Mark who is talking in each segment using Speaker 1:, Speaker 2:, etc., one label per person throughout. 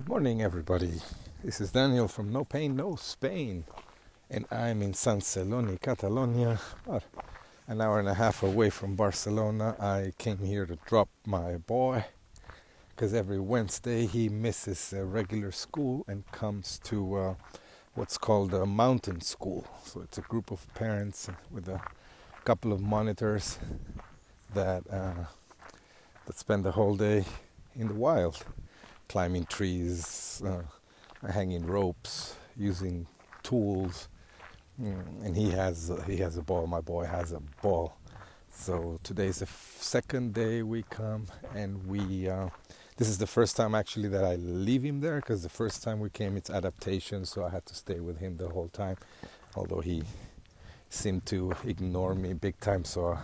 Speaker 1: Good morning, everybody. This is Daniel from No Pain, No Spain, and I'm in Sant Celoni, Catalonia, an hour and a half away from Barcelona. I came here to drop my boy because every Wednesday he misses a regular school and comes to uh, what's called a mountain school. So it's a group of parents with a couple of monitors that uh, that spend the whole day in the wild climbing trees, uh, hanging ropes, using tools. Mm, and he has uh, he has a ball. My boy has a ball. So today is the f- second day we come, and we. Uh, this is the first time actually that I leave him there because the first time we came, it's adaptation, so I had to stay with him the whole time. Although he seemed to ignore me big time, so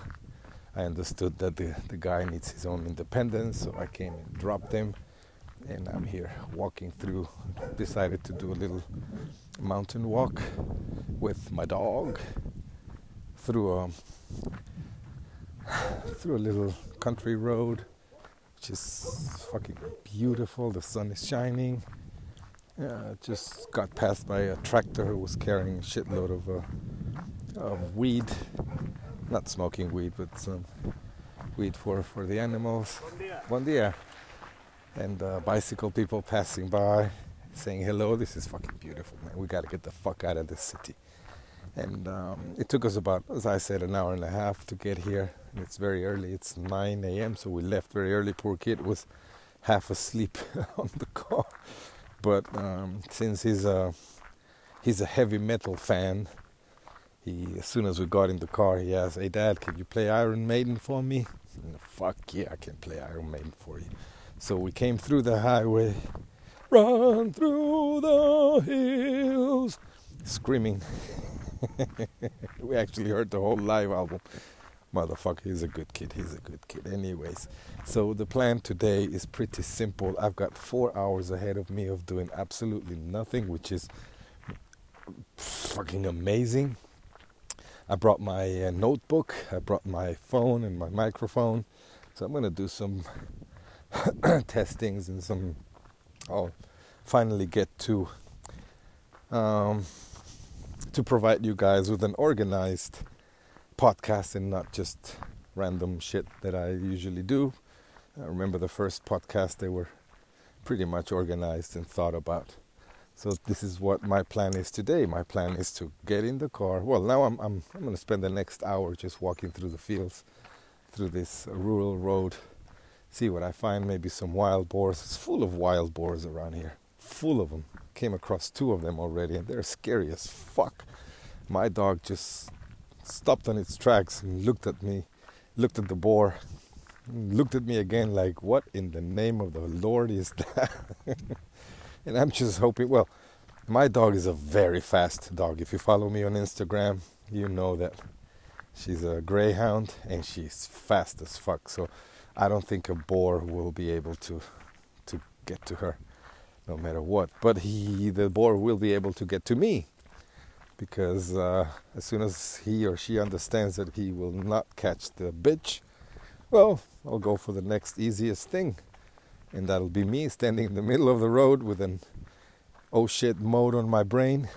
Speaker 1: I understood that the, the guy needs his own independence, so I came and dropped him and I'm here walking through. Decided to do a little mountain walk with my dog through a through a little country road, which is fucking beautiful. The sun is shining. Uh, just got passed by a tractor who was carrying a shitload of, uh, of weed, not smoking weed, but some weed for, for the animals. Bon dia. And uh, bicycle people passing by saying hello. This is fucking beautiful, man. We got to get the fuck out of this city. And um, it took us about, as I said, an hour and a half to get here. And it's very early. It's 9 a.m. So we left very early. Poor kid was half asleep on the car. But um, since he's a he's a heavy metal fan, he as soon as we got in the car, he asked, "Hey, Dad, can you play Iron Maiden for me?" And, Fuck yeah, I can play Iron Maiden for you. So we came through the highway, run through the hills, screaming. we actually heard the whole live album. Motherfucker, he's a good kid. He's a good kid. Anyways, so the plan today is pretty simple. I've got four hours ahead of me of doing absolutely nothing, which is fucking amazing. I brought my uh, notebook, I brought my phone and my microphone. So I'm going to do some testings and some. I'll finally get to um, to provide you guys with an organized podcast and not just random shit that I usually do. I remember the first podcast they were pretty much organized and thought about. So this is what my plan is today. My plan is to get in the car. Well, now I'm I'm I'm going to spend the next hour just walking through the fields, through this rural road see what I find. Maybe some wild boars. It's full of wild boars around here. Full of them. Came across two of them already, and they're scary as fuck. My dog just stopped on its tracks and looked at me, looked at the boar, looked at me again like, what in the name of the Lord is that? and I'm just hoping, well, my dog is a very fast dog. If you follow me on Instagram, you know that she's a greyhound and she's fast as fuck. So I don't think a boar will be able to to get to her, no matter what. But he, the boar, will be able to get to me, because uh, as soon as he or she understands that he will not catch the bitch, well, I'll go for the next easiest thing, and that'll be me standing in the middle of the road with an oh shit mode on my brain,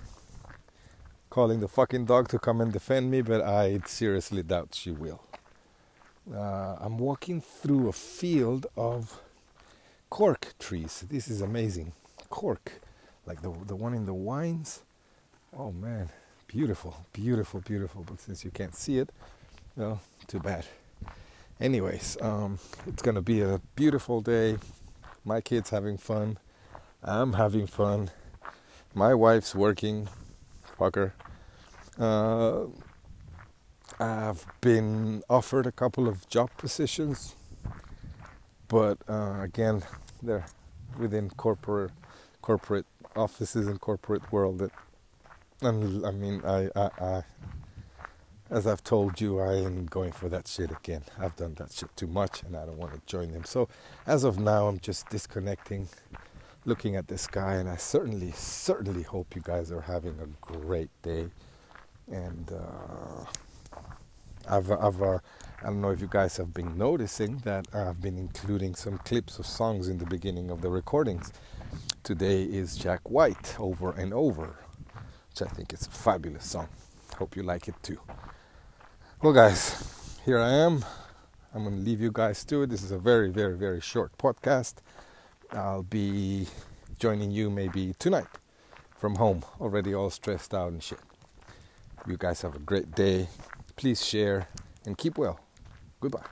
Speaker 1: calling the fucking dog to come and defend me. But I seriously doubt she will uh, I'm walking through a field of cork trees. This is amazing. Cork, like the the one in the wines. Oh man, beautiful, beautiful, beautiful. But since you can't see it, well, too bad. Anyways, um, it's gonna be a beautiful day. My kids having fun. I'm having fun. My wife's working. Fucker. Uh, I've been offered a couple of job positions, but uh, again, they're within corporate corporate offices and corporate world. That, and I mean, I, I, I, as I've told you, I am going for that shit again. I've done that shit too much, and I don't want to join them. So, as of now, I'm just disconnecting, looking at the sky, and I certainly, certainly hope you guys are having a great day, and. Uh, I've, I've uh, I don't know if you guys have been noticing that I've been including some clips of songs in the beginning of the recordings. today is Jack White over and over, which I think is a fabulous song. Hope you like it too. Well, guys, here I am. I'm going to leave you guys to it. This is a very, very, very short podcast. I'll be joining you maybe tonight from home, already all stressed out and shit. You guys have a great day. Please share and keep well. Goodbye.